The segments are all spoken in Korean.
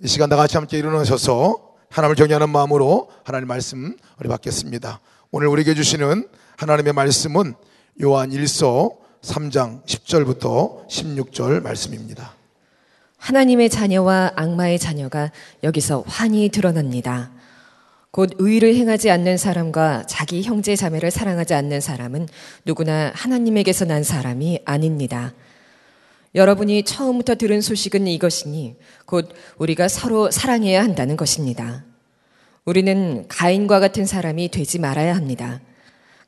이 시간 다 같이 함께 일어나셔서 하나님을 경외하는 마음으로 하나님 말씀 우리 받겠습니다. 오늘 우리에게 주시는 하나님의 말씀은 요한 1서 3장 10절부터 16절 말씀입니다. 하나님의 자녀와 악마의 자녀가 여기서 환히 드러납니다. 곧 의를 행하지 않는 사람과 자기 형제 자매를 사랑하지 않는 사람은 누구나 하나님에게서 난 사람이 아닙니다. 여러분이 처음부터 들은 소식은 이것이니 곧 우리가 서로 사랑해야 한다는 것입니다. 우리는 가인과 같은 사람이 되지 말아야 합니다.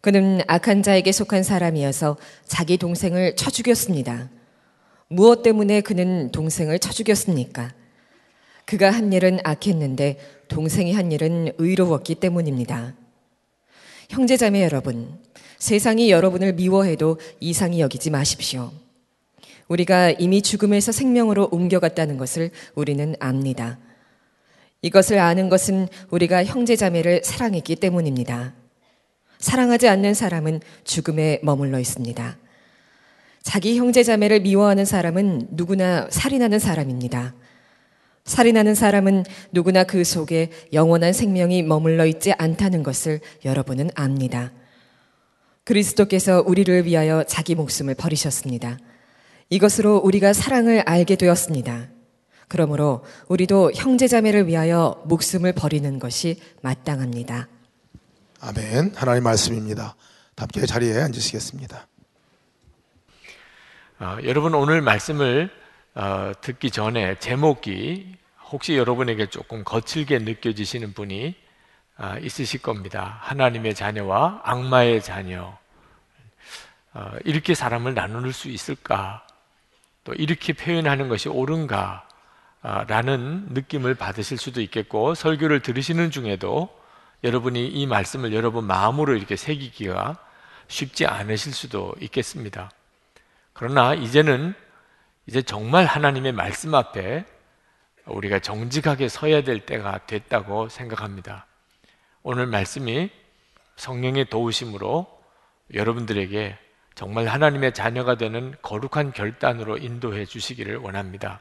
그는 악한 자에게 속한 사람이어서 자기 동생을 쳐 죽였습니다. 무엇 때문에 그는 동생을 쳐 죽였습니까? 그가 한 일은 악했는데 동생이 한 일은 의로웠기 때문입니다. 형제자매 여러분, 세상이 여러분을 미워해도 이상히 여기지 마십시오. 우리가 이미 죽음에서 생명으로 옮겨갔다는 것을 우리는 압니다. 이것을 아는 것은 우리가 형제자매를 사랑했기 때문입니다. 사랑하지 않는 사람은 죽음에 머물러 있습니다. 자기 형제자매를 미워하는 사람은 누구나 살인하는 사람입니다. 살인하는 사람은 누구나 그 속에 영원한 생명이 머물러 있지 않다는 것을 여러분은 압니다. 그리스도께서 우리를 위하여 자기 목숨을 버리셨습니다. 이것으로 우리가 사랑을 알게 되었습니다. 그러므로 우리도 형제자매를 위하여 목숨을 버리는 것이 마땅합니다. 아멘. 하나님 말씀입니다. 함께 자리에 앉으시겠습니다. 어, 여러분 오늘 말씀을 어, 듣기 전에 제목이 혹시 여러분에게 조금 거칠게 느껴지시는 분이 어, 있으실 겁니다. 하나님의 자녀와 악마의 자녀. 어, 이렇게 사람을 나눌 수 있을까? 또 이렇게 표현하는 것이 옳은가? 아, 라는 느낌을 받으실 수도 있겠고, 설교를 들으시는 중에도 여러분이 이 말씀을 여러분 마음으로 이렇게 새기기가 쉽지 않으실 수도 있겠습니다. 그러나 이제는 이제 정말 하나님의 말씀 앞에 우리가 정직하게 서야 될 때가 됐다고 생각합니다. 오늘 말씀이 성령의 도우심으로 여러분들에게 정말 하나님의 자녀가 되는 거룩한 결단으로 인도해 주시기를 원합니다.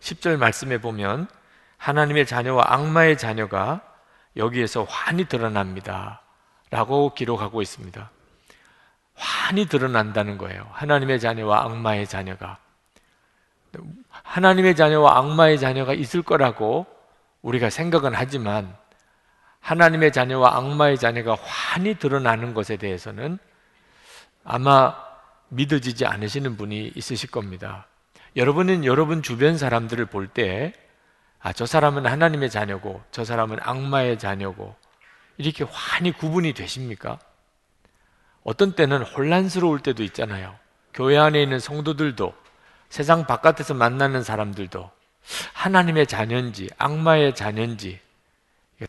10절 말씀에 보면 하나님의 자녀와 악마의 자녀가 여기에서 환히 드러납니다. 라고 기록하고 있습니다. 환히 드러난다는 거예요. 하나님의 자녀와 악마의 자녀가. 하나님의 자녀와 악마의 자녀가 있을 거라고 우리가 생각은 하지만 하나님의 자녀와 악마의 자녀가 환히 드러나는 것에 대해서는 아마 믿어지지 않으시는 분이 있으실 겁니다. 여러분은 여러분 주변 사람들을 볼 때, 아, 저 사람은 하나님의 자녀고, 저 사람은 악마의 자녀고, 이렇게 환히 구분이 되십니까? 어떤 때는 혼란스러울 때도 있잖아요. 교회 안에 있는 성도들도, 세상 바깥에서 만나는 사람들도, 하나님의 자녀인지, 악마의 자녀인지,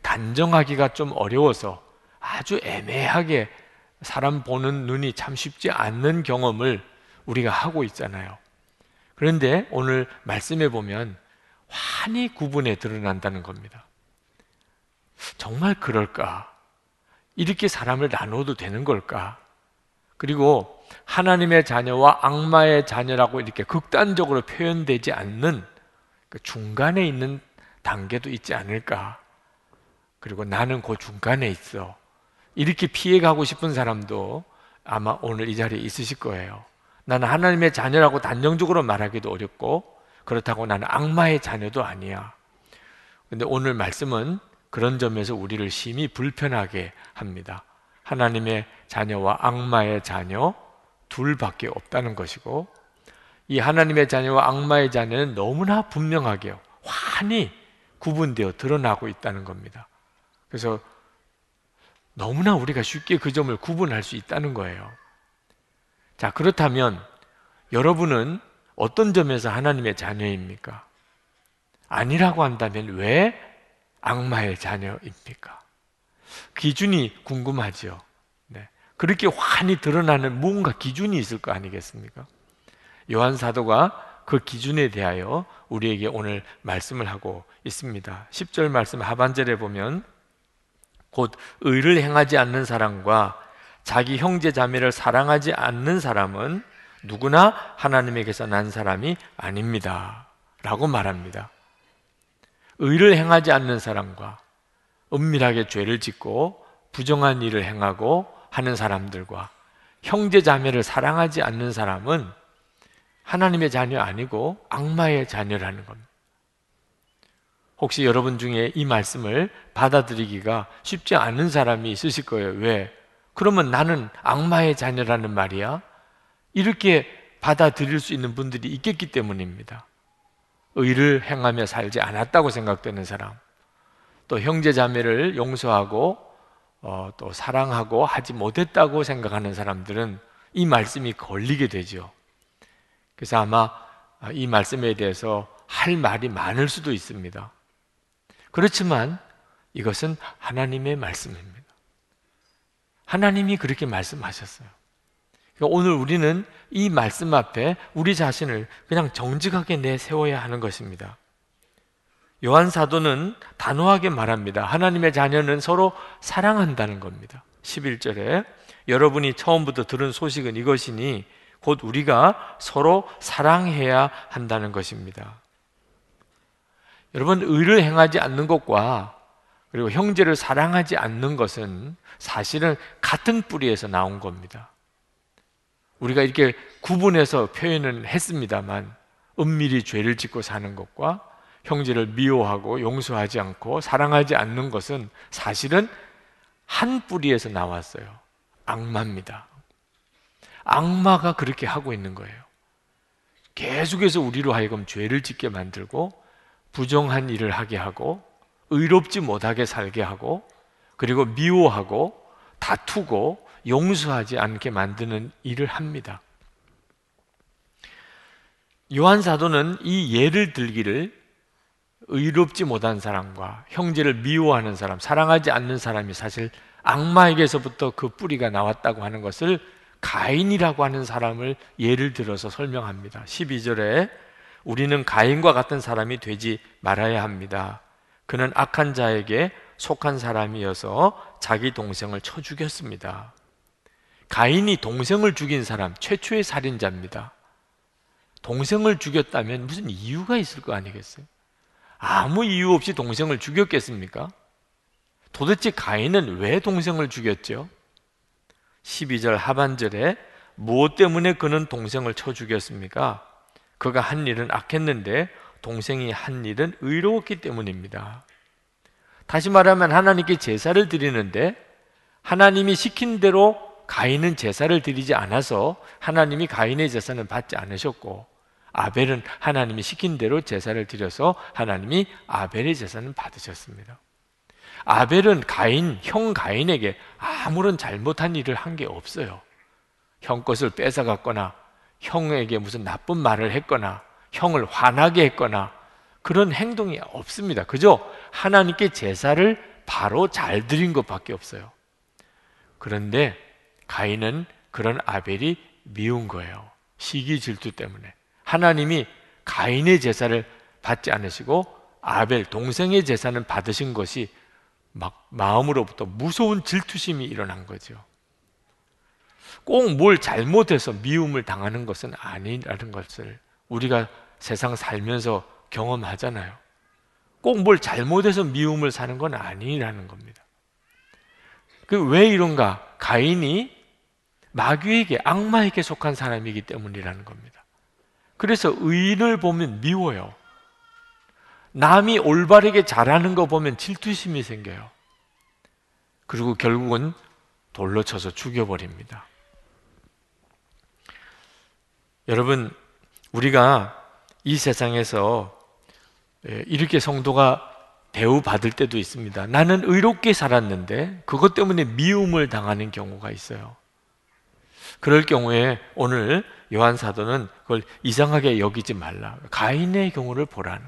단정하기가 좀 어려워서 아주 애매하게 사람 보는 눈이 참 쉽지 않는 경험을 우리가 하고 있잖아요. 그런데 오늘 말씀해 보면 환히 구분에 드러난다는 겁니다. 정말 그럴까? 이렇게 사람을 나눠도 되는 걸까? 그리고 하나님의 자녀와 악마의 자녀라고 이렇게 극단적으로 표현되지 않는 그 중간에 있는 단계도 있지 않을까? 그리고 나는 그 중간에 있어. 이렇게 피해가고 싶은 사람도 아마 오늘 이 자리에 있으실 거예요. 나는 하나님의 자녀라고 단정적으로 말하기도 어렵고 그렇다고 나는 악마의 자녀도 아니야. 근데 오늘 말씀은 그런 점에서 우리를 심히 불편하게 합니다. 하나님의 자녀와 악마의 자녀 둘밖에 없다는 것이고 이 하나님의 자녀와 악마의 자녀는 너무나 분명하게 환히 구분되어 드러나고 있다는 겁니다. 그래서 너무나 우리가 쉽게 그 점을 구분할 수 있다는 거예요. 자, 그렇다면 여러분은 어떤 점에서 하나님의 자녀입니까? 아니라고 한다면 왜 악마의 자녀입니까? 기준이 궁금하죠. 네. 그렇게 환히 드러나는 뭔가 기준이 있을 거 아니겠습니까? 요한 사도가 그 기준에 대하여 우리에게 오늘 말씀을 하고 있습니다. 10절 말씀 하반절에 보면 곧 의를 행하지 않는 사람과 자기 형제 자매를 사랑하지 않는 사람은 누구나 하나님에게서 난 사람이 아닙니다. 라고 말합니다. 의를 행하지 않는 사람과 은밀하게 죄를 짓고 부정한 일을 행하고 하는 사람들과 형제 자매를 사랑하지 않는 사람은 하나님의 자녀 아니고 악마의 자녀라는 겁니다. 혹시 여러분 중에 이 말씀을 받아들이기가 쉽지 않은 사람이 있으실 거예요. 왜? 그러면 나는 악마의 자녀라는 말이야? 이렇게 받아들일 수 있는 분들이 있겠기 때문입니다. 의를 행하며 살지 않았다고 생각되는 사람, 또 형제 자매를 용서하고 어, 또 사랑하고 하지 못했다고 생각하는 사람들은 이 말씀이 걸리게 되죠. 그래서 아마 이 말씀에 대해서 할 말이 많을 수도 있습니다. 그렇지만 이것은 하나님의 말씀입니다. 하나님이 그렇게 말씀하셨어요. 그러니까 오늘 우리는 이 말씀 앞에 우리 자신을 그냥 정직하게 내세워야 하는 것입니다. 요한 사도는 단호하게 말합니다. 하나님의 자녀는 서로 사랑한다는 겁니다. 11절에 여러분이 처음부터 들은 소식은 이것이니 곧 우리가 서로 사랑해야 한다는 것입니다. 여러분, 의를 행하지 않는 것과 그리고 형제를 사랑하지 않는 것은 사실은 같은 뿌리에서 나온 겁니다. 우리가 이렇게 구분해서 표현을 했습니다만, 은밀히 죄를 짓고 사는 것과 형제를 미워하고 용서하지 않고 사랑하지 않는 것은 사실은 한 뿌리에서 나왔어요. 악마입니다. 악마가 그렇게 하고 있는 거예요. 계속해서 우리로 하여금 죄를 짓게 만들고 부정한 일을 하게 하고 의롭지 못하게 살게 하고 그리고 미워하고 다투고 용서하지 않게 만드는 일을 합니다. 요한 사도는 이 예를 들기를 의롭지 못한 사람과 형제를 미워하는 사람, 사랑하지 않는 사람이 사실 악마에게서부터 그 뿌리가 나왔다고 하는 것을 가인이라고 하는 사람을 예를 들어서 설명합니다. 12절에 우리는 가인과 같은 사람이 되지 말아야 합니다. 그는 악한 자에게 속한 사람이어서 자기 동생을 쳐 죽였습니다. 가인이 동생을 죽인 사람 최초의 살인자입니다. 동생을 죽였다면 무슨 이유가 있을 거 아니겠어요? 아무 이유 없이 동생을 죽였겠습니까? 도대체 가인은 왜 동생을 죽였죠? 12절 하반절에 무엇 때문에 그는 동생을 쳐 죽였습니까? 그가 한 일은 악했는데 동생이 한 일은 의로웠기 때문입니다. 다시 말하면 하나님께 제사를 드리는데 하나님이 시킨 대로 가인은 제사를 드리지 않아서 하나님이 가인의 제사는 받지 않으셨고 아벨은 하나님이 시킨 대로 제사를 드려서 하나님이 아벨의 제사는 받으셨습니다. 아벨은 가인, 형 가인에게 아무런 잘못한 일을 한 게 없어요. 형 것을 뺏어갔거나 형에게 무슨 나쁜 말을 했거나 형을 화나게 했거나 그런 행동이 없습니다. 그죠? 하나님께 제사를 바로 잘 드린 것밖에 없어요. 그런데 가인은 그런 아벨이 미운 거예요. 시기 질투 때문에. 하나님이 가인의 제사를 받지 않으시고 아벨 동생의 제사는 받으신 것이 막 마음으로부터 무서운 질투심이 일어난 거죠. 꼭 뭘 잘못해서 미움을 당하는 것은 아니라는 것을 우리가 세상 살면서 경험하잖아요. 꼭 뭘 잘못해서 미움을 사는 건 아니라는 겁니다. 그 왜 이런가? 가인이 마귀에게 악마에게 속한 사람이기 때문이라는 겁니다. 그래서 의인을 보면 미워요. 남이 올바르게 잘하는 거 보면 질투심이 생겨요. 그리고 결국은 돌로 쳐서 죽여버립니다. 여러분, 우리가 이 세상에서 예, 이렇게 성도가 대우받을 때도 있습니다. 나는 의롭게 살았는데 그것 때문에 미움을 당하는 경우가 있어요. 그럴 경우에 오늘 요한 사도는 그걸 이상하게 여기지 말라. 가인의 경우를 보라는.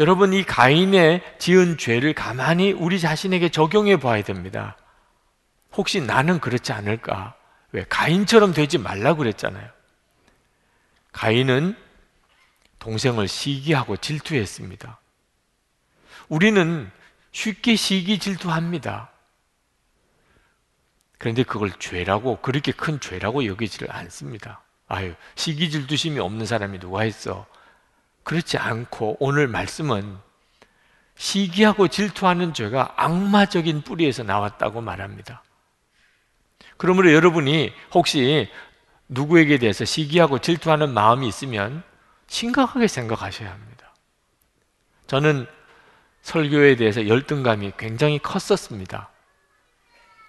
여러분, 이 가인의 지은 죄를 가만히 우리 자신에게 적용해 봐야 됩니다. 혹시 나는 그렇지 않을까? 왜? 가인처럼 되지 말라고 그랬잖아요. 가인은 동생을 시기하고 질투했습니다. 우리는 쉽게 시기 질투합니다. 그런데 그걸 죄라고, 그렇게 큰 죄라고 여기지를 않습니다. 아유, 시기 질투심이 없는 사람이 누가 있어? 그렇지 않고 오늘 말씀은 시기하고 질투하는 죄가 악마적인 뿌리에서 나왔다고 말합니다. 그러므로 여러분이 혹시 누구에게 대해서 시기하고 질투하는 마음이 있으면 심각하게 생각하셔야 합니다. 저는 설교에 대해서 열등감이 굉장히 컸었습니다.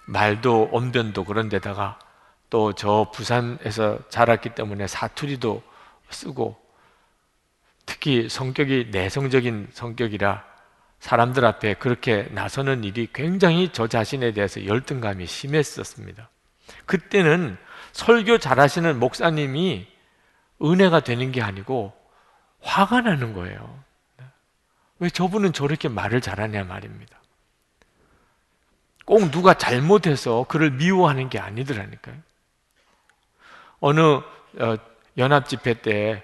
말도 언변도 그런데다가 또 저 부산에서 자랐기 때문에 사투리도 쓰고 특히 성격이 내성적인 성격이라 사람들 앞에 그렇게 나서는 일이 굉장히 저 자신에 대해서 열등감이 심했었습니다. 그때는 설교 잘하시는 목사님이 은혜가 되는 게 아니고 화가 나는 거예요. 왜 저분은 저렇게 말을 잘하냐 말입니다. 꼭 누가 잘못해서 그를 미워하는 게 아니더라니까요. 어느 어, 연합 집회 때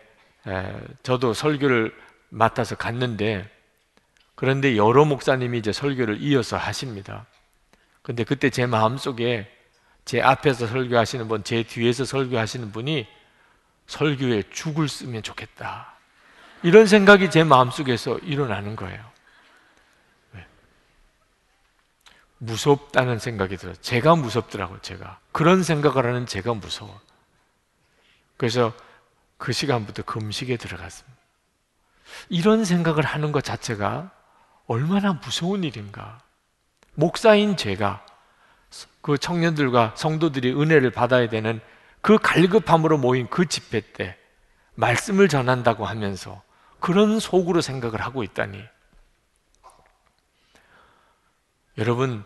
저도 설교를 맡아서 갔는데 그런데 여러 목사님이 이제 설교를 이어서 하십니다. 근데 그때 제 마음속에 제 앞에서 설교하시는 분, 제 뒤에서 설교하시는 분이 설교에 죽을 쓰면 좋겠다. 이런 생각이 제 마음속에서 일어나는 거예요. 왜? 무섭다는 생각이 들어요. 제가 무섭더라고요, 제가. 그런 생각을 하는 제가 무서워. 그래서 그 시간부터 금식에 들어갔습니다. 이런 생각을 하는 것 자체가 얼마나 무서운 일인가. 목사인 제가 그 청년들과 성도들이 은혜를 받아야 되는 그 갈급함으로 모인 그 집회 때 말씀을 전한다고 하면서 그런 속으로 생각을 하고 있다니. 여러분,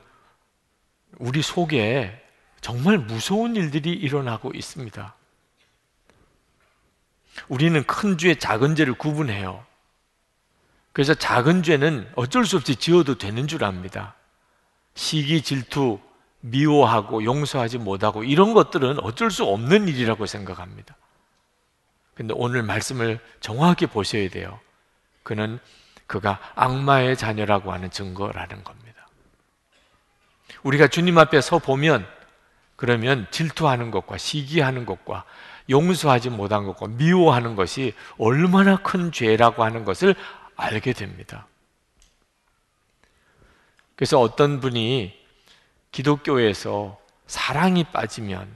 우리 속에 정말 무서운 일들이 일어나고 있습니다. 우리는 큰 죄, 작은 죄를 구분해요. 그래서 작은 죄는 어쩔 수 없이 지어도 되는 줄 압니다. 시기, 질투, 미워하고 용서하지 못하고 이런 것들은 어쩔 수 없는 일이라고 생각합니다. 근데 오늘 말씀을 정확히 보셔야 돼요. 그는 그가 악마의 자녀라고 하는 증거라는 겁니다. 우리가 주님 앞에 서 보면 그러면 질투하는 것과 시기하는 것과 용서하지 못한 것과 미워하는 것이 얼마나 큰 죄라고 하는 것을 알게 됩니다. 그래서 어떤 분이 기독교에서 사랑이 빠지면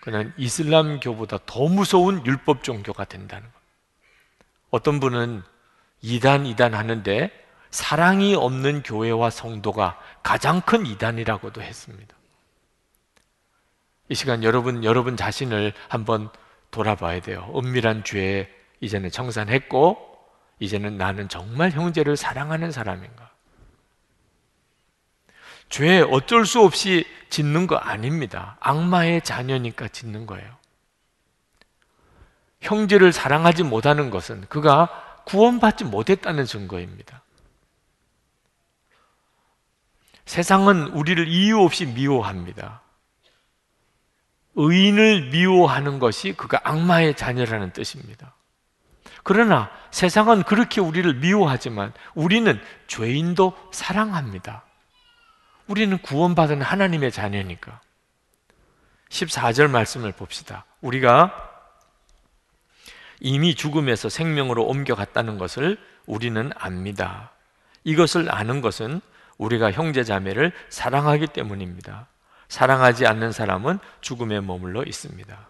그는 이슬람교보다 더 무서운 율법 종교가 된다는 것. 어떤 분은 이단 이단 하는데 사랑이 없는 교회와 성도가 가장 큰 이단이라고도 했습니다. 이 시간 여러분 여러분 자신을 한번 돌아봐야 돼요. 은밀한 죄에 이제는 청산했고 이제는 나는 정말 형제를 사랑하는 사람인가? 죄 어쩔 수 없이 짓는 거 아닙니다. 악마의 자녀니까 짓는 거예요. 형제를 사랑하지 못하는 것은 그가 구원받지 못했다는 증거입니다. 세상은 우리를 이유 없이 미워합니다. 의인을 미워하는 것이 그가 악마의 자녀라는 뜻입니다. 그러나 세상은 그렇게 우리를 미워하지만 우리는 죄인도 사랑합니다. 우리는 구원받은 하나님의 자녀니까. 14절 말씀을 봅시다. 우리가 이미 죽음에서 생명으로 옮겨갔다는 것을 우리는 압니다. 이것을 아는 것은 우리가 형제 자매를 사랑하기 때문입니다. 사랑하지 않는 사람은 죽음에 머물러 있습니다.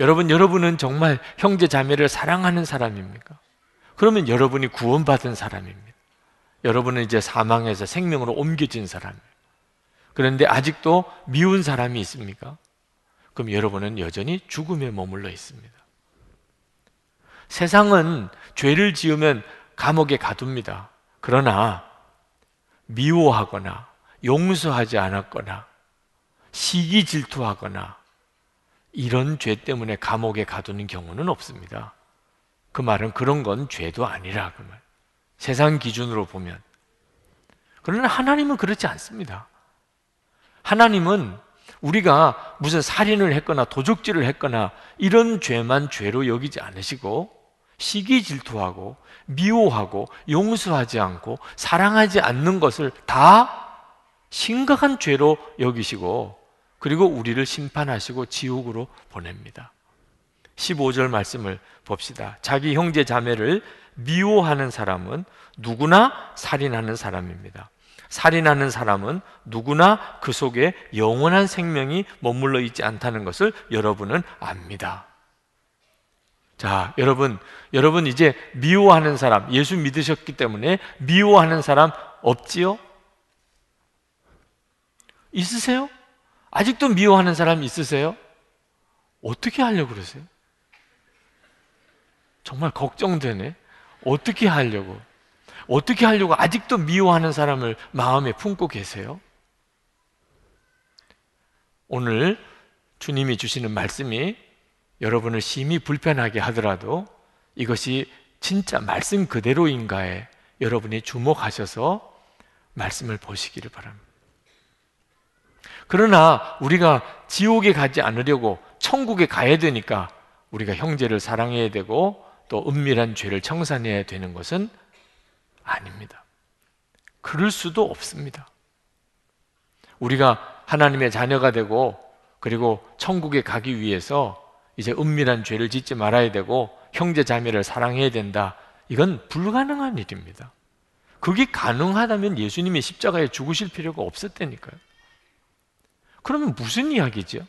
여러분, 여러분은 정말 형제 자매를 사랑하는 사람입니까? 그러면 여러분이 구원받은 사람입니다. 여러분은 이제 사망에서 생명으로 옮겨진 사람이에요. 그런데 아직도 미운 사람이 있습니까? 그럼 여러분은 여전히 죽음에 머물러 있습니다. 세상은 죄를 지으면 감옥에 가둡니다. 그러나 미워하거나 용서하지 않았거나 시기 질투하거나 이런 죄 때문에 감옥에 가두는 경우는 없습니다. 그 말은 그런 건 죄도 아니라 그 말. 세상 기준으로 보면. 그러나 하나님은 그렇지 않습니다. 하나님은 우리가 무슨 살인을 했거나 도적질을 했거나 이런 죄만 죄로 여기지 않으시고 시기 질투하고 미워하고 용서하지 않고 사랑하지 않는 것을 다 심각한 죄로 여기시고 그리고 우리를 심판하시고 지옥으로 보냅니다. 15절 말씀을 봅시다. 자기 형제 자매를 미워하는 사람은 누구나 살인하는 사람입니다. 살인하는 사람은 누구나 그 속에 영원한 생명이 머물러 있지 않다는 것을 여러분은 압니다. 자, 여러분, 여러분 이제 미워하는 사람, 예수 믿으셨기 때문에 미워하는 사람 없지요? 있으세요? 아직도 미워하는 사람 있으세요? 어떻게 하려고 그러세요? 정말 걱정되네. 어떻게 하려고? 어떻게 하려고 아직도 미워하는 사람을 마음에 품고 계세요? 오늘 주님이 주시는 말씀이 여러분을 심히 불편하게 하더라도 이것이 진짜 말씀 그대로인가에 여러분이 주목하셔서 말씀을 보시기를 바랍니다. 그러나 우리가 지옥에 가지 않으려고 천국에 가야 되니까 우리가 형제를 사랑해야 되고 또 은밀한 죄를 청산해야 되는 것은 아닙니다. 그럴 수도 없습니다. 우리가 하나님의 자녀가 되고 그리고 천국에 가기 위해서 이제 은밀한 죄를 짓지 말아야 되고 형제 자매를 사랑해야 된다. 이건 불가능한 일입니다. 그게 가능하다면 예수님이 십자가에 죽으실 필요가 없었다니까요. 그러면 무슨 이야기죠?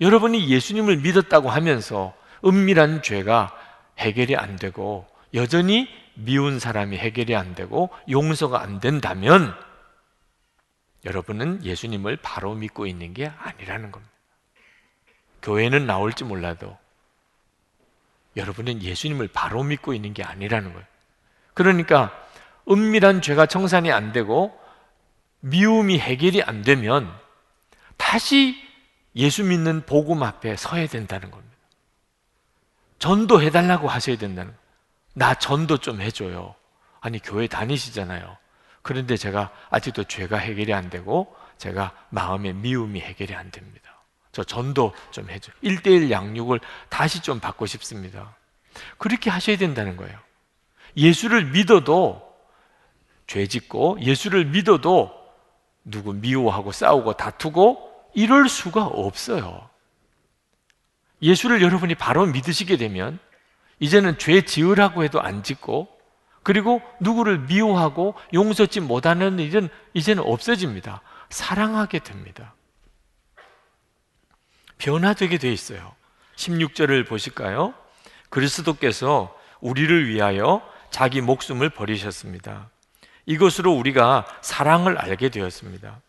여러분이 예수님을 믿었다고 하면서 은밀한 죄가 해결이 안 되고 여전히 미운 사람이 해결이 안 되고 용서가 안 된다면 여러분은 예수님을 바로 믿고 있는 게 아니라는 겁니다. 교회는 나올지 몰라도 여러분은 예수님을 바로 믿고 있는 게 아니라는 거예요. 그러니까 은밀한 죄가 청산이 안 되고 미움이 해결이 안 되면 다시 예수 믿는 복음 앞에 서야 된다는 겁니다. 전도해 달라고 하셔야 된다는 거예요. 나 전도 좀 해줘요. 아니, 교회 다니시잖아요. 그런데 제가 아직도 죄가 해결이 안 되고 제가 마음의 미움이 해결이 안 됩니다. 저 전도 좀 해줘. 1대1 양육을 다시 좀 받고 싶습니다. 그렇게 하셔야 된다는 거예요. 예수를 믿어도 죄 짓고 예수를 믿어도 누구 미워하고 싸우고 다투고 이럴 수가 없어요. 예수를 여러분이 바로 믿으시게 되면 이제는 죄 지으라고 해도 안 짓고 그리고 누구를 미워하고 용서치 못하는 일은 이제는 없어집니다. 사랑하게 됩니다. 변화되게 돼 있어요. 16절을 보실까요? 그리스도께서 우리를 위하여 자기 목숨을 버리셨습니다. 이것으로 우리가 사랑을 알게 되었습니다.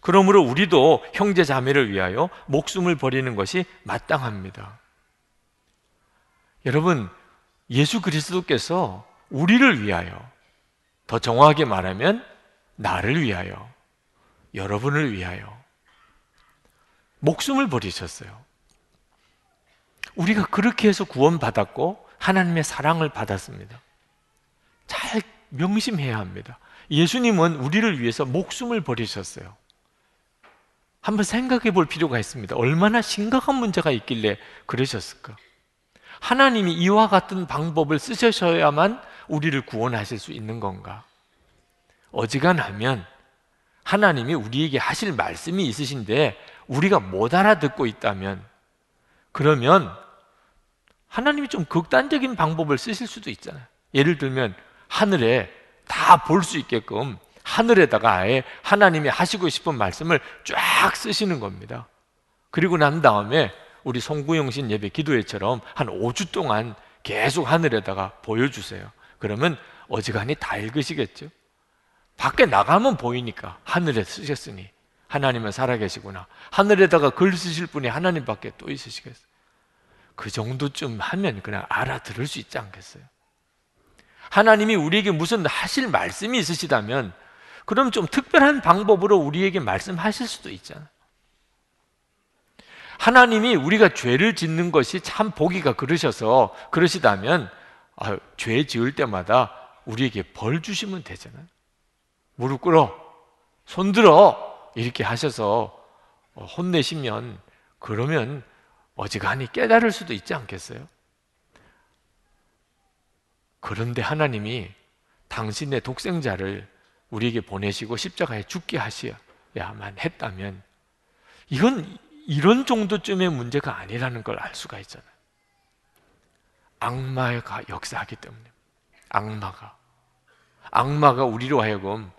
그러므로 우리도 형제 자매를 위하여 목숨을 버리는 것이 마땅합니다. 여러분, 예수 그리스도께서 우리를 위하여, 더 정확하게 말하면 나를 위하여, 여러분을 위하여 목숨을 버리셨어요. 우리가 그렇게 해서 구원받았고 하나님의 사랑을 받았습니다. 잘 명심해야 합니다. 예수님은 우리를 위해서 목숨을 버리셨어요. 한번 생각해 볼 필요가 있습니다. 얼마나 심각한 문제가 있길래 그러셨을까? 하나님이 이와 같은 방법을 쓰셔야만 우리를 구원하실 수 있는 건가? 어지간하면 하나님이 우리에게 하실 말씀이 있으신데 우리가 못 알아듣고 있다면 그러면 하나님이 좀 극단적인 방법을 쓰실 수도 있잖아요. 예를 들면 하늘에 다 볼 수 있게끔 하늘에다가 아예 하나님이 하시고 싶은 말씀을 쫙 쓰시는 겁니다. 그리고 난 다음에 우리 송구영신 예배 기도회처럼 한 5주 동안 계속 하늘에다가 보여주세요. 그러면 어지간히 다 읽으시겠죠? 밖에 나가면 보이니까 하늘에 쓰셨으니 하나님은 살아계시구나. 하늘에다가 글 쓰실 분이 하나님밖에 또 있으시겠어요? 그 정도쯤 하면 그냥 알아들을 수 있지 않겠어요? 하나님이 우리에게 무슨 하실 말씀이 있으시다면 그럼 좀 특별한 방법으로 우리에게 말씀하실 수도 있잖아요. 하나님이 우리가 죄를 짓는 것이 참 보기가 그러셔서 그러시다면 아, 죄 지을 때마다 우리에게 벌 주시면 되잖아요. 무릎 꿇어, 손 들어 이렇게 하셔서 혼내시면 그러면 어지간히 깨달을 수도 있지 않겠어요? 그런데 하나님이 당신의 독생자를 우리에게 보내시고 십자가에 죽게 하셔야만 했다면 이건 이런 정도쯤의 문제가 아니라는 걸 알 수가 있잖아요. 악마가 역사하기 때문에. 악마가. 악마가 우리로 하여금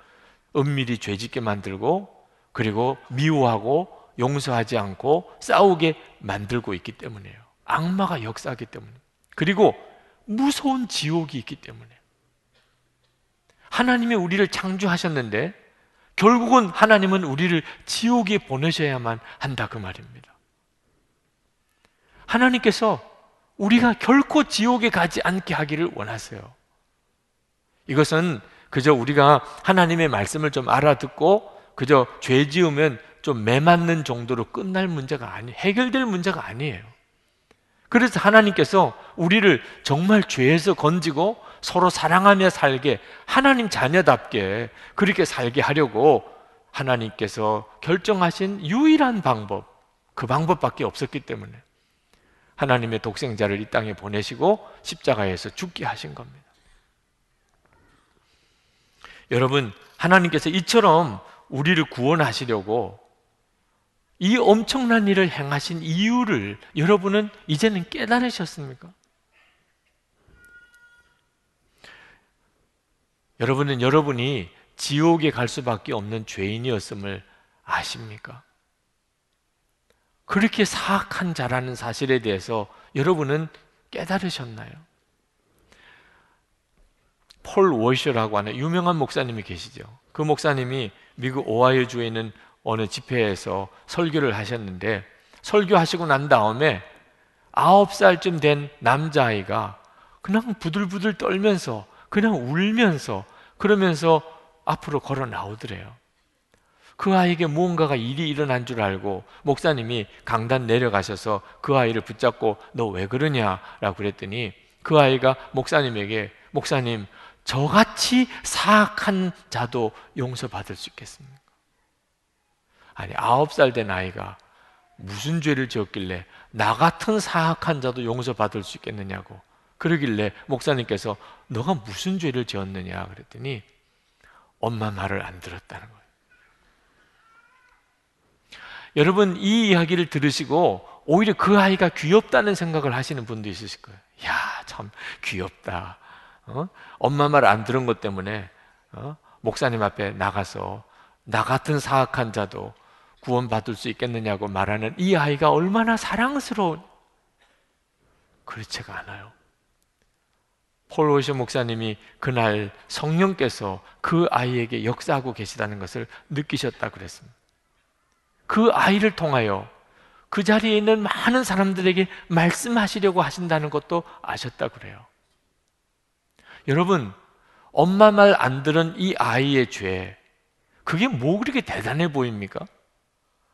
은밀히 죄짓게 만들고 그리고 미워하고 용서하지 않고 싸우게 만들고 있기 때문이에요. 악마가 역사하기 때문에. 그리고 무서운 지옥이 있기 때문에. 하나님이 우리를 창조하셨는데 결국은 하나님은 우리를 지옥에 보내셔야만 한다 그 말입니다. 하나님께서 우리가 결코 지옥에 가지 않게 하기를 원하세요. 이것은 그저 우리가 하나님의 말씀을 좀 알아듣고 그저 죄 지으면 좀 매맞는 정도로 끝날 문제가 아니 해결될 문제가 아니에요. 그래서 하나님께서 우리를 정말 죄에서 건지고 서로 사랑하며 살게 하나님 자녀답게 그렇게 살게 하려고 하나님께서 결정하신 유일한 방법 그 방법밖에 없었기 때문에 하나님의 독생자를 이 땅에 보내시고 십자가에서 죽게 하신 겁니다. 여러분, 하나님께서 이처럼 우리를 구원하시려고 이 엄청난 일을 행하신 이유를 여러분은 이제는 깨달으셨습니까? 여러분은 여러분이 지옥에 갈 수밖에 없는 죄인이었음을 아십니까? 그렇게 사악한 자라는 사실에 대해서 여러분은 깨달으셨나요? 폴 워셔라고 하는 유명한 목사님이 계시죠. 그 목사님이 미국 오하이오주에 있는 어느 집회에서 설교를 하셨는데 설교하시고 난 다음에 아홉 살쯤 된 남자아이가 그냥 부들부들 떨면서 그냥 울면서 그러면서 앞으로 걸어 나오더래요. 그 아이에게 무언가가 일이 일어난 줄 알고 목사님이 강단 내려가셔서 그 아이를 붙잡고 너 왜 그러냐라고 그랬더니 그 아이가 목사님에게 목사님 저같이 사악한 자도 용서받을 수 있겠습니까? 아니 아홉 살 된 아이가 무슨 죄를 지었길래 나 같은 사악한 자도 용서받을 수 있겠느냐고 그러길래 목사님께서 너가 무슨 죄를 지었느냐 그랬더니 엄마 말을 안 들었다는 거예요. 여러분 이 이야기를 들으시고 오히려 그 아이가 귀엽다는 생각을 하시는 분도 있으실 거예요. 야, 참 귀엽다. 어? 엄마 말 안 들은 것 때문에 어? 목사님 앞에 나가서 나 같은 사악한 자도 구원받을 수 있겠느냐고 말하는 이 아이가 얼마나 사랑스러운 그렇지가 않아요. 폴 오셔 목사님이 그날 성령께서 그 아이에게 역사하고 계시다는 것을 느끼셨다 그랬습니다. 그 아이를 통하여 그 자리에 있는 많은 사람들에게 말씀하시려고 하신다는 것도 아셨다 그래요. 여러분, 엄마 말 안 들은 이 아이의 죄, 그게 뭐 그렇게 대단해 보입니까?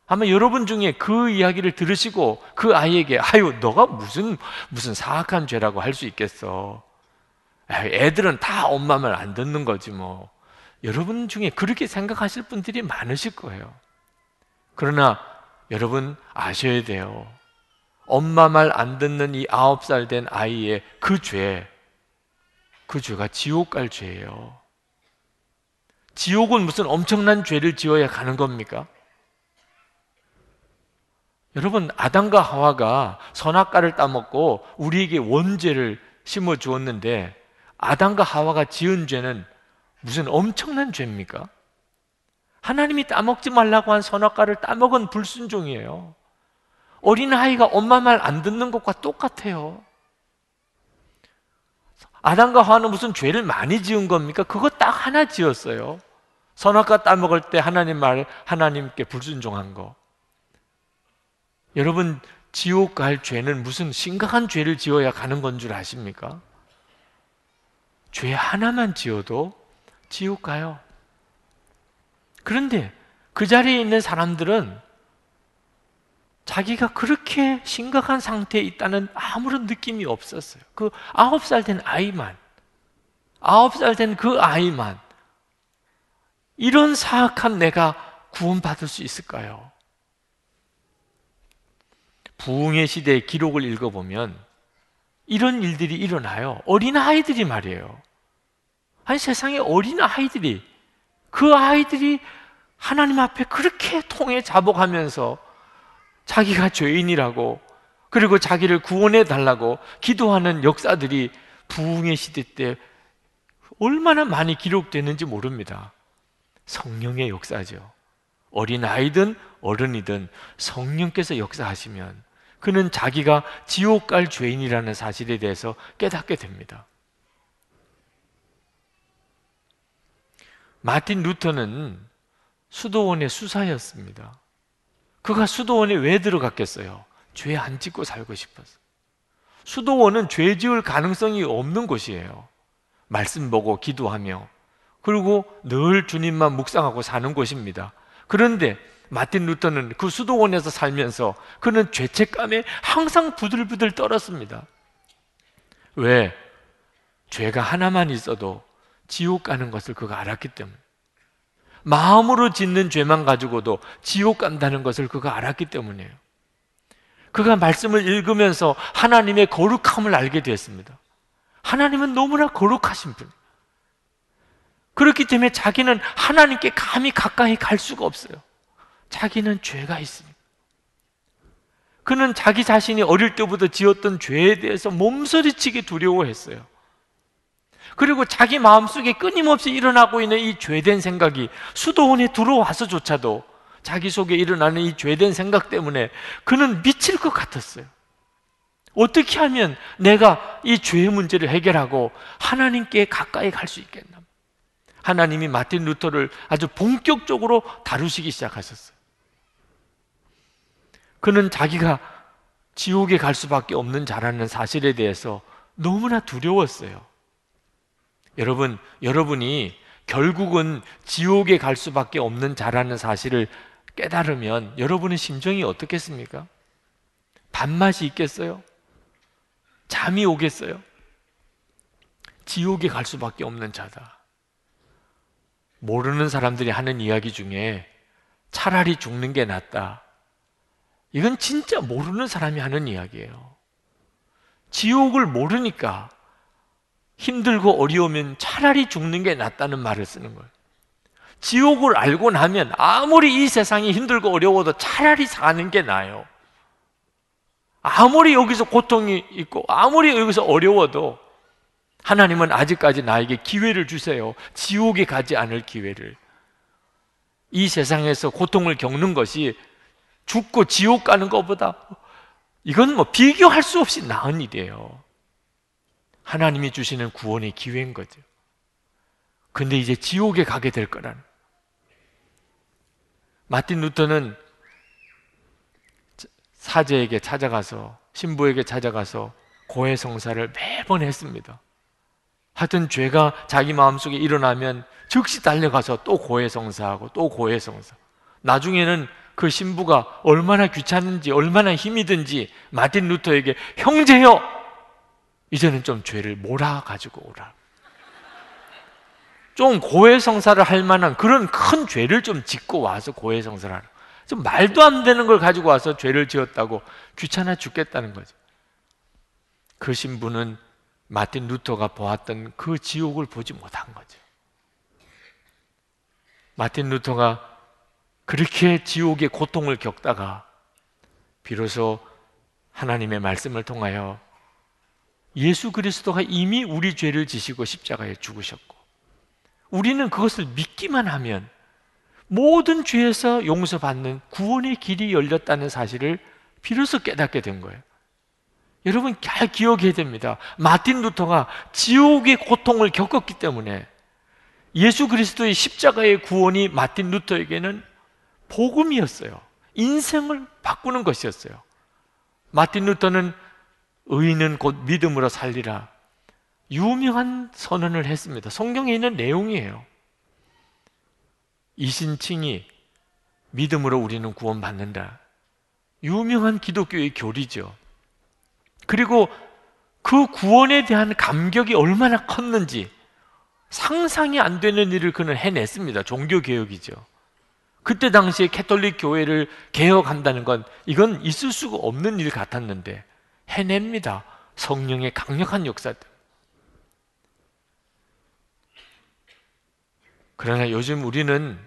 아마 여러분 중에 그 이야기를 들으시고 그 아이에게 아유 너가 무슨 무슨 사악한 죄라고 할 수 있겠어. 애들은 다 엄마 말 안 듣는 거지 뭐. 여러분 중에 그렇게 생각하실 분들이 많으실 거예요. 그러나 여러분 아셔야 돼요. 엄마 말 안 듣는 이 아홉 살 된 아이의 그 죄, 그 죄가 지옥 갈 죄예요. 지옥은 무슨 엄청난 죄를 지어야 가는 겁니까? 여러분, 아담과 하와가 선악과를 따먹고 우리에게 원죄를 심어 주었는데 아담과 하와가 지은 죄는 무슨 엄청난 죄입니까? 하나님이 따먹지 말라고 한 선악과를 따먹은 불순종이에요. 어린아이가 엄마 말 안 듣는 것과 똑같아요. 아담과 하와는 무슨 죄를 많이 지은 겁니까? 그거 딱 하나 지었어요. 선악과 따먹을 때 하나님 말 하나님께 불순종한 거. 여러분 지옥 갈 죄는 무슨 심각한 죄를 지어야 가는 건 줄 아십니까? 죄 하나만 지어도 지옥 가요. 그런데 그 자리에 있는 사람들은 자기가 그렇게 심각한 상태에 있다는 아무런 느낌이 없었어요. 그 아홉 살 된 아이만, 아홉 살 된 그 아이만, 이런 사악한 내가 구원받을 수 있을까요? 부흥의 시대의 기록을 읽어보면 이런 일들이 일어나요. 어린 아이들이 말이에요. 아니 세상에 어린 아이들이 그 아이들이 하나님 앞에 그렇게 통해 자복하면서 자기가 죄인이라고 그리고 자기를 구원해 달라고 기도하는 역사들이 부흥의 시대 때 얼마나 많이 기록되는지 모릅니다. 성령의 역사죠. 어린 아이든 어른이든 성령께서 역사하시면 그는 자기가 지옥 갈 죄인이라는 사실에 대해서 깨닫게 됩니다. 마틴 루터는 수도원의 수사였습니다. 그가 수도원에 왜 들어갔겠어요? 죄 안 짓고 살고 싶어서. 수도원은 죄 지을 가능성이 없는 곳이에요. 말씀 보고 기도하며 그리고 늘 주님만 묵상하고 사는 곳입니다. 그런데 마틴 루터는 그 수도원에서 살면서 그는 죄책감에 항상 부들부들 떨었습니다. 왜? 죄가 하나만 있어도 지옥 가는 것을 그가 알았기 때문에. 마음으로 짓는 죄만 가지고도 지옥 간다는 것을 그가 알았기 때문이에요. 그가 말씀을 읽으면서 하나님의 거룩함을 알게 되었습니다. 하나님은 너무나 거룩하신 분. 그렇기 때문에 자기는 하나님께 감히 가까이 갈 수가 없어요. 자기는 죄가 있습니다. 그는 자기 자신이 어릴 때부터 지었던 죄에 대해서 몸서리치게 두려워했어요. 그리고 자기 마음속에 끊임없이 일어나고 있는 이 죄된 생각이 수도원에 들어와서조차도 자기 속에 일어나는 이 죄된 생각 때문에 그는 미칠 것 같았어요. 어떻게 하면 내가 이 죄의 문제를 해결하고 하나님께 가까이 갈 수 있겠나? 하나님이 마틴 루터를 아주 본격적으로 다루시기 시작하셨어요. 그는 자기가 지옥에 갈 수밖에 없는 자라는 사실에 대해서 너무나 두려웠어요. 여러분, 여러분이 결국은 지옥에 갈 수밖에 없는 자라는 사실을 깨달으면 여러분의 심정이 어떻겠습니까? 밥맛이 있겠어요? 잠이 오겠어요? 지옥에 갈 수밖에 없는 자다. 모르는 사람들이 하는 이야기 중에 차라리 죽는 게 낫다. 이건 진짜 모르는 사람이 하는 이야기예요. 지옥을 모르니까 힘들고 어려우면 차라리 죽는 게 낫다는 말을 쓰는 거예요. 지옥을 알고 나면 아무리 이 세상이 힘들고 어려워도 차라리 사는 게 나아요. 아무리 여기서 고통이 있고 아무리 여기서 어려워도 하나님은 아직까지 나에게 기회를 주세요. 지옥에 가지 않을 기회를. 이 세상에서 고통을 겪는 것이 죽고 지옥 가는 것보다 이건 뭐 비교할 수 없이 나은 일이에요. 하나님이 주시는 구원의 기회인 거죠. 근데 이제 지옥에 가게 될 거라는. 마틴 루터는 사제에게 찾아가서 신부에게 찾아가서 고해 성사를 매번 했습니다. 하여튼 죄가 자기 마음속에 일어나면 즉시 달려가서 또 고해 성사하고 또 고해 성사. 나중에는 그 신부가 얼마나 귀찮은지 얼마나 힘이 든지 마틴 루터에게 형제여 이제는 좀 죄를 몰아 가지고 오라. 좀 고해성사를 할 만한 그런 큰 죄를 좀 짓고 와서 고해성사를 하라. 좀 말도 안 되는 걸 가지고 와서 죄를 지었다고 귀찮아 죽겠다는 거죠. 그 신부는 마틴 루터가 보았던 그 지옥을 보지 못한 거죠. 마틴 루터가 그렇게 지옥의 고통을 겪다가 비로소 하나님의 말씀을 통하여 예수 그리스도가 이미 우리 죄를 지시고 십자가에 죽으셨고 우리는 그것을 믿기만 하면 모든 죄에서 용서받는 구원의 길이 열렸다는 사실을 비로소 깨닫게 된 거예요. 여러분 잘 기억해야 됩니다. 마틴 루터가 지옥의 고통을 겪었기 때문에 예수 그리스도의 십자가의 구원이 마틴 루터에게는 복음이었어요. 인생을 바꾸는 것이었어요. 마틴 루터는 의인은 곧 믿음으로 살리라. 유명한 선언을 했습니다. 성경에 있는 내용이에요. 이신칭이 믿음으로 우리는 구원받는다. 유명한 기독교의 교리죠. 그리고 그 구원에 대한 감격이 얼마나 컸는지 상상이 안 되는 일을 그는 해냈습니다. 종교개혁이죠. 그때 당시에 캐톨릭 교회를 개혁한다는 건 이건 있을 수가 없는 일 같았는데 해냅니다. 성령의 강력한 역사들. 그러나 요즘 우리는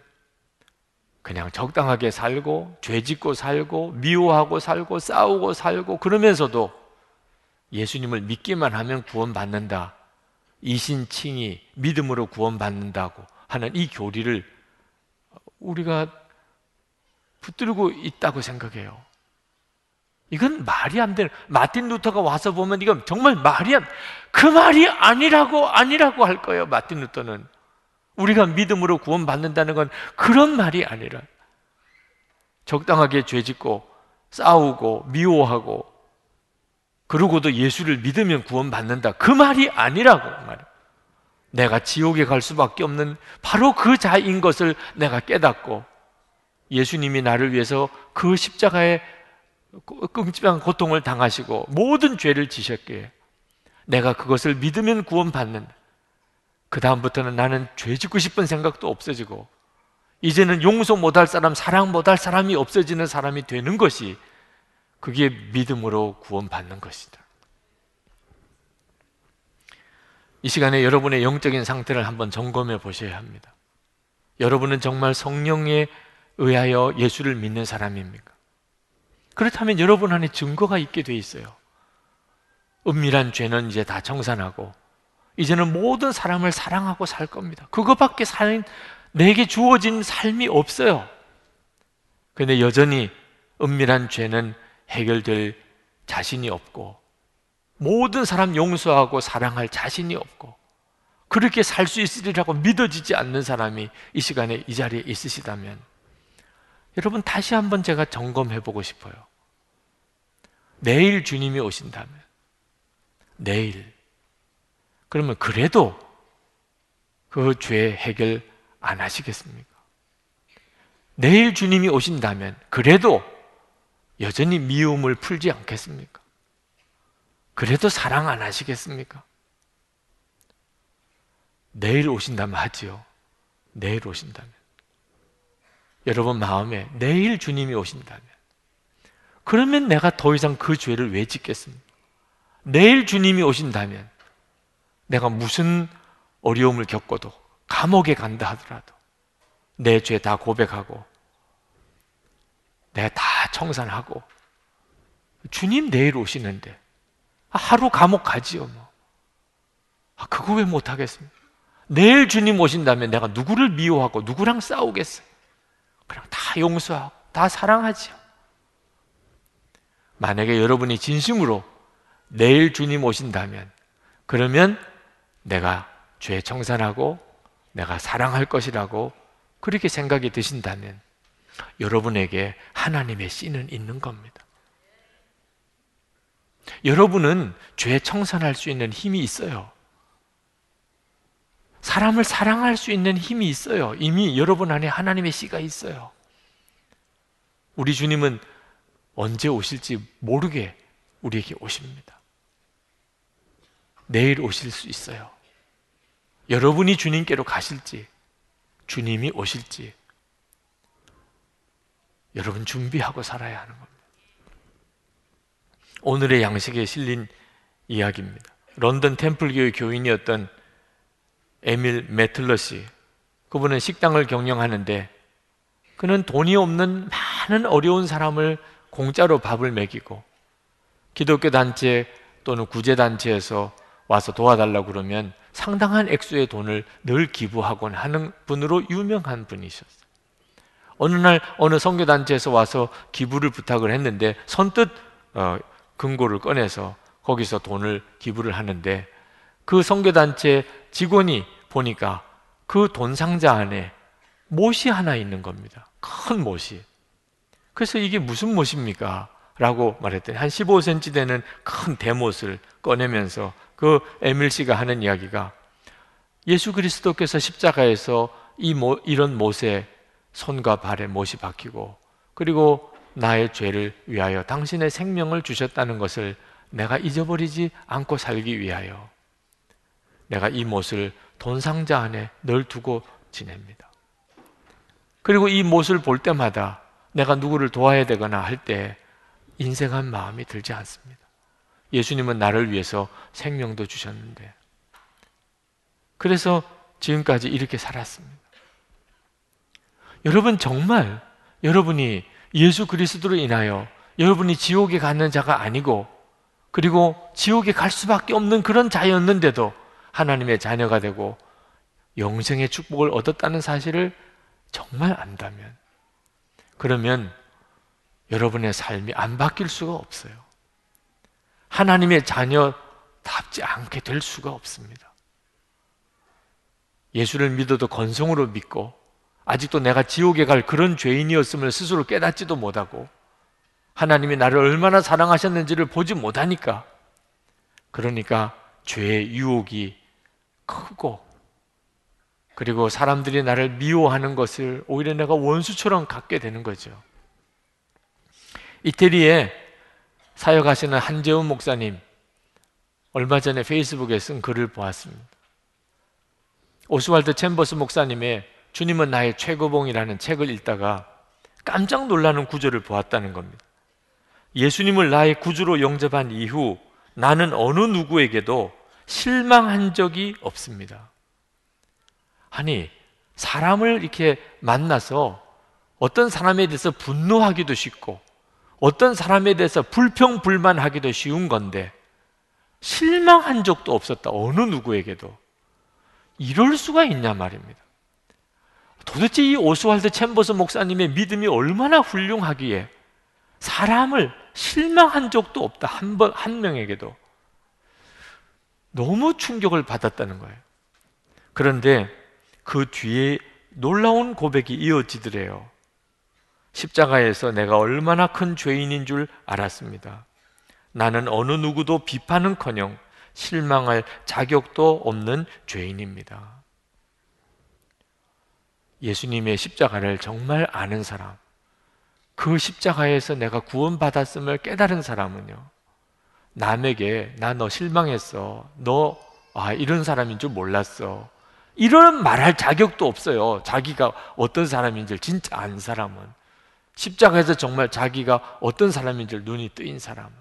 그냥 적당하게 살고 죄 짓고 살고 미워하고 살고 싸우고 살고 그러면서도 예수님을 믿기만 하면 구원받는다. 이신칭이 믿음으로 구원받는다고 하는 이 교리를 우리가 붙들고 있다고 생각해요. 이건 말이 안 되는 마틴 루터가 와서 보면 이건 정말 말이 안 그 말이 아니라고 아니라고 할 거예요. 마틴 루터는 우리가 믿음으로 구원받는다는 건 그런 말이 아니라 적당하게 죄짓고 싸우고 미워하고 그러고도 예수를 믿으면 구원받는다. 그 말이 아니라고 말이야. 내가 지옥에 갈 수밖에 없는 바로 그 자인 것을 내가 깨닫고 예수님이 나를 위해서 그 십자가에 끔찍한 고통을 당하시고 모든 죄를 지셨기에 내가 그것을 믿으면 구원받는다. 그 다음부터는 나는 죄 짓고 싶은 생각도 없어지고 이제는 용서 못할 사람, 사랑 못할 사람이 없어지는 사람이 되는 것이 그게 믿음으로 구원받는 것이다. 이 시간에 여러분의 영적인 상태를 한번 점검해 보셔야 합니다. 여러분은 정말 성령에 의하여 예수를 믿는 사람입니까? 그렇다면 여러분 안에 증거가 있게 돼 있어요. 은밀한 죄는 이제 다 청산하고 이제는 모든 사람을 사랑하고 살 겁니다. 그거밖에 살 내게 주어진 삶이 없어요. 근데 여전히 은밀한 죄는 해결될 자신이 없고 모든 사람 용서하고 사랑할 자신이 없고 그렇게 살 수 있으리라고 믿어지지 않는 사람이 이 시간에 이 자리에 있으시다면 여러분 다시 한번 제가 점검해 보고 싶어요. 내일 주님이 오신다면 내일 그러면 그래도 그 죄 해결 안 하시겠습니까? 내일 주님이 오신다면 그래도 여전히 미움을 풀지 않겠습니까? 그래도 사랑 안 하시겠습니까? 내일 오신다면 하지요. 내일 오신다면. 여러분 마음에 내일 주님이 오신다면. 그러면 내가 더 이상 그 죄를 왜 짓겠습니까? 내일 주님이 오신다면 내가 무슨 어려움을 겪어도 감옥에 간다 하더라도 내 죄 다 고백하고 내가 다 청산하고 주님 내일 오시는데 하루 감옥 가지요 뭐. 아, 그거 왜 못하겠습니까? 내일 주님 오신다면 내가 누구를 미워하고 누구랑 싸우겠어요? 그냥 다 용서하고 다 사랑하지요. 만약에 여러분이 진심으로 내일 주님 오신다면 그러면 내가 죄 청산하고 내가 사랑할 것이라고 그렇게 생각이 드신다면 여러분에게 하나님의 씨는 있는 겁니다. 여러분은 죄 청산할 수 있는 힘이 있어요. 사람을 사랑할 수 있는 힘이 있어요. 이미 여러분 안에 하나님의 씨가 있어요. 우리 주님은 언제 오실지 모르게 우리에게 오십니다. 내일 오실 수 있어요. 여러분이 주님께로 가실지, 주님이 오실지, 여러분 준비하고 살아야 하는 겁니다. 오늘의 양식에 실린 이야기입니다. 런던 템플교의 교인이었던 에밀 메틀러시 그분은 식당을 경영하는데 그는 돈이 없는 많은 어려운 사람을 공짜로 밥을 먹이고 기독교 단체 또는 구제 단체에서 와서 도와달라고 그러면 상당한 액수의 돈을 늘 기부하곤 하는 분으로 유명한 분이셨어요. 어느 날 어느 선교 단체에서 와서 기부를 부탁을 했는데 선뜻 어, 금고를 꺼내서 거기서 돈을 기부를 하는데 그 선교단체 직원이 보니까 그 돈 상자 안에 못이 하나 있는 겁니다. 큰 못이. 그래서 이게 무슨 못입니까? 라고 말했더니 한 15cm 되는 큰 대못을 꺼내면서 그 에밀 씨가 하는 이야기가 예수 그리스도께서 십자가에서 이 모, 이런 못에 손과 발에 못이 박히고 그리고 나의 죄를 위하여 당신의 생명을 주셨다는 것을 내가 잊어버리지 않고 살기 위하여 내가 이 못을 돈 상자 안에 늘 두고 지냅니다. 그리고 이 못을 볼 때마다 내가 누구를 도와야 되거나 할 때 인생한 마음이 들지 않습니다. 예수님은 나를 위해서 생명도 주셨는데 그래서 지금까지 이렇게 살았습니다. 여러분 정말 여러분이 예수 그리스도로 인하여 여러분이 지옥에 가는 자가 아니고 그리고 지옥에 갈 수밖에 없는 그런 자였는데도 하나님의 자녀가 되고 영생의 축복을 얻었다는 사실을 정말 안다면 그러면 여러분의 삶이 안 바뀔 수가 없어요. 하나님의 자녀답지 않게 될 수가 없습니다. 예수를 믿어도 건성으로 믿고 아직도 내가 지옥에 갈 그런 죄인이었음을 스스로 깨닫지도 못하고 하나님이 나를 얼마나 사랑하셨는지를 보지 못하니까 그러니까 죄의 유혹이 크고 그리고 사람들이 나를 미워하는 것을 오히려 내가 원수처럼 갖게 되는 거죠. 이태리에 사역하시는 한재훈 목사님 얼마 전에 페이스북에 쓴 글을 보았습니다. 오스왈드 챔버스 목사님의 주님은 나의 최고봉이라는 책을 읽다가 깜짝 놀라는 구절을 보았다는 겁니다. 예수님을 나의 구주로 영접한 이후 나는 어느 누구에게도 실망한 적이 없습니다. 아니, 사람을 이렇게 만나서 어떤 사람에 대해서 분노하기도 쉽고 어떤 사람에 대해서 불평불만하기도 쉬운 건데 실망한 적도 없었다. 어느 누구에게도. 이럴 수가 있냐 말입니다. 도대체 이 오스왈드 챔버스 목사님의 믿음이 얼마나 훌륭하기에 사람을 실망한 적도 없다. 한 번, 한 명에게도. 너무 충격을 받았다는 거예요. 그런데 그 뒤에 놀라운 고백이 이어지더래요. 십자가에서 내가 얼마나 큰 죄인인 줄 알았습니다. 나는 어느 누구도 비판은 커녕 실망할 자격도 없는 죄인입니다. 예수님의 십자가를 정말 아는 사람, 그 십자가에서 내가 구원받았음을 깨달은 사람은요, 남에게 나 너 실망했어. 너, 아, 이런 사람인 줄 몰랐어. 이런 말할 자격도 없어요. 자기가 어떤 사람인지 진짜 안 사람은. 십자가에서 정말 자기가 어떤 사람인지 눈이 뜨인 사람은.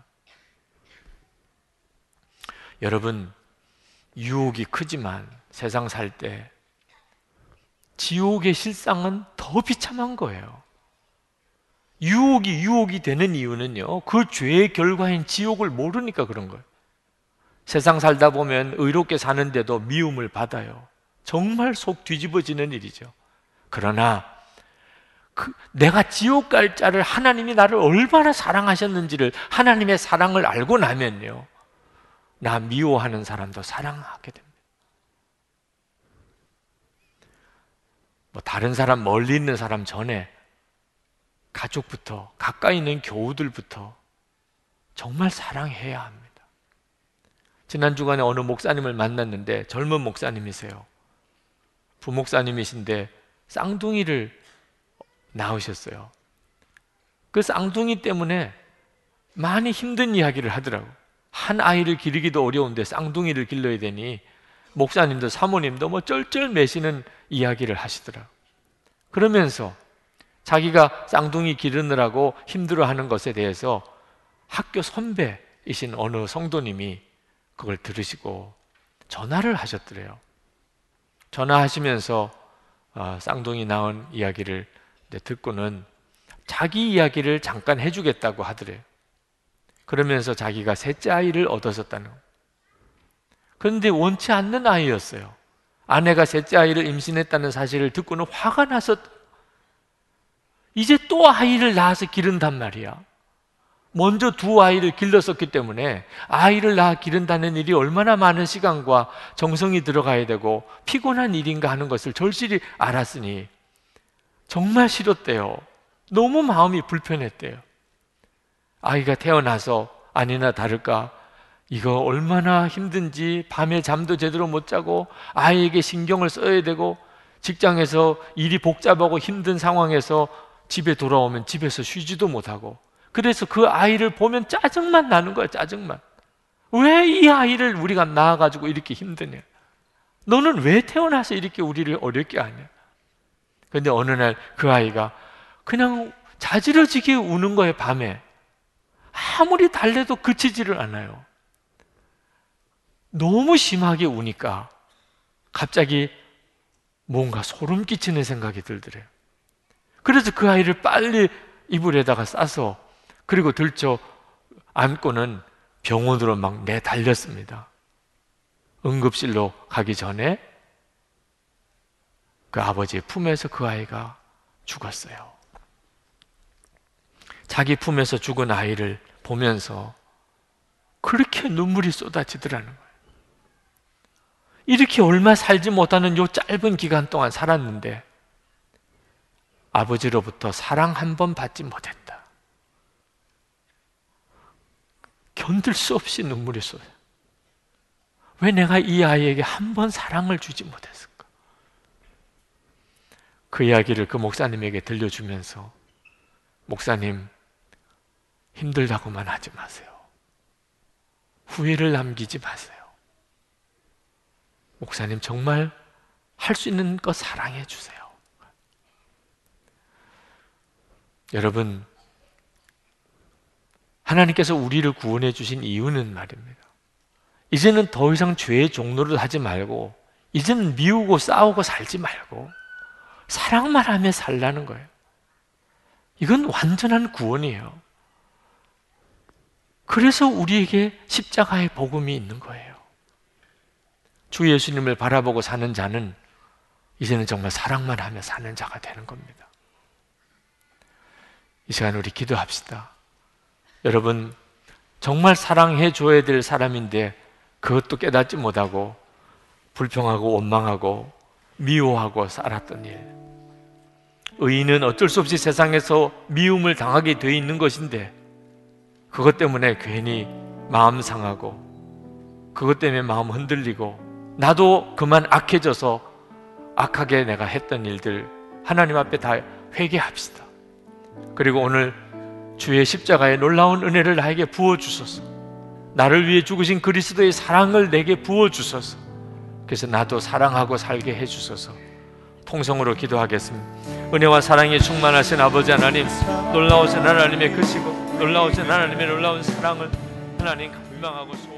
여러분, 유혹이 크지만 세상 살 때 지옥의 실상은 더 비참한 거예요. 유혹이 유혹이 되는 이유는요, 그 죄의 결과인 지옥을 모르니까 그런 거예요. 세상 살다 보면 의롭게 사는데도 미움을 받아요. 정말 속 뒤집어지는 일이죠. 그러나 그 내가 지옥 갈 자를 하나님이 나를 얼마나 사랑하셨는지를 하나님의 사랑을 알고 나면요. 나 미워하는 사람도 사랑하게 됩니다. 뭐 다른 사람 멀리 있는 사람 전에 가족부터 가까이 있는 교우들부터 정말 사랑해야 합니다. 지난 주간에 어느 목사님을 만났는데 젊은 목사님이세요. 부목사님이신데 쌍둥이를 낳으셨어요. 그 쌍둥이 때문에 많이 힘든 이야기를 하더라고. 한 아이를 기르기도 어려운데 쌍둥이를 길러야 되니 목사님도 사모님도 뭐 쩔쩔 매시는 이야기를 하시더라. 그러면서 자기가 쌍둥이 기르느라고 힘들어하는 것에 대해서 학교 선배이신 어느 성도님이 그걸 들으시고 전화를 하셨더래요. 전화하시면서 어, 쌍둥이 낳은 이야기를 듣고는 자기 이야기를 잠깐 해주겠다고 하더래요. 그러면서 자기가 셋째 아이를 얻었었다는 그런데 원치 않는 아이였어요. 아내가 셋째 아이를 임신했다는 사실을 듣고는 화가 나서 이제 또 아이를 낳아서 기른단 말이야. 먼저 두 아이를 길렀었기 때문에 아이를 낳아 기른다는 일이 얼마나 많은 시간과 정성이 들어가야 되고 피곤한 일인가 하는 것을 절실히 알았으니 정말 싫었대요. 너무 마음이 불편했대요. 아이가 태어나서 아니나 다를까 이거 얼마나 힘든지 밤에 잠도 제대로 못 자고 아이에게 신경을 써야 되고 직장에서 일이 복잡하고 힘든 상황에서 집에 돌아오면 집에서 쉬지도 못하고. 그래서 그 아이를 보면 짜증만 나는 거야 짜증만. 왜 이 아이를 우리가 낳아가지고 이렇게 힘드냐? 너는 왜 태어나서 이렇게 우리를 어렵게 하냐? 근데 어느 날 그 아이가 그냥 자지러지게 우는 거예요 밤에. 아무리 달래도 그치지를 않아요 너무 심하게 우니까 갑자기 뭔가 소름 끼치는 생각이 들더래요 그래서 그 아이를 빨리 이불에다가 싸서 그리고 들쳐 안고는 병원으로 막 내달렸습니다. 응급실로 가기 전에 그 아버지의 품에서 그 아이가 죽었어요. 자기 품에서 죽은 아이를 보면서 그렇게 눈물이 쏟아지더라는 거예요. 이렇게 얼마 살지 못하는 요 짧은 기간 동안 살았는데 아버지로부터 사랑 한 번 받지 못했다. 견딜 수 없이 눈물이 쏟아요. 왜 내가 이 아이에게 한 번 사랑을 주지 못했을까? 그 이야기를 그 목사님에게 들려주면서 목사님 힘들다고만 하지 마세요. 후회를 남기지 마세요. 목사님 정말 할 수 있는 것 사랑해 주세요. 여러분, 하나님께서 우리를 구원해 주신 이유는 말입니다. 이제는 더 이상 죄의 종로를 하지 말고, 이제는 미우고 싸우고 살지 말고, 사랑만 하며 살라는 거예요. 이건 완전한 구원이에요. 그래서 우리에게 십자가의 복음이 있는 거예요. 주 예수님을 바라보고 사는 자는 이제는 정말 사랑만 하며 사는 자가 되는 겁니다. 이 시간 우리 기도합시다. 여러분, 정말 사랑해 줘야 될 사람인데 그것도 깨닫지 못하고 불평하고 원망하고 미워하고 살았던 일. 의인은 어쩔 수 없이 세상에서 미움을 당하게 되어 있는 것인데 그것 때문에 괜히 마음 상하고 그것 때문에 마음 흔들리고 나도 그만 악해져서 악하게 내가 했던 일들 하나님 앞에 다 회개합시다. 그리고 오늘 주의 십자가의 놀라운 은혜를 나에게 부어 주소서. 나를 위해 죽으신 그리스도의 사랑을 내게 부어 주소서. 그래서 나도 사랑하고 살게 해 주소서. 통성으로 기도하겠습니다. 은혜와 사랑에 충만하신 아버지 하나님, 놀라우신 하나님의 크시고 놀라우신 하나님의 놀라운 사랑을 하나님 소원합니다.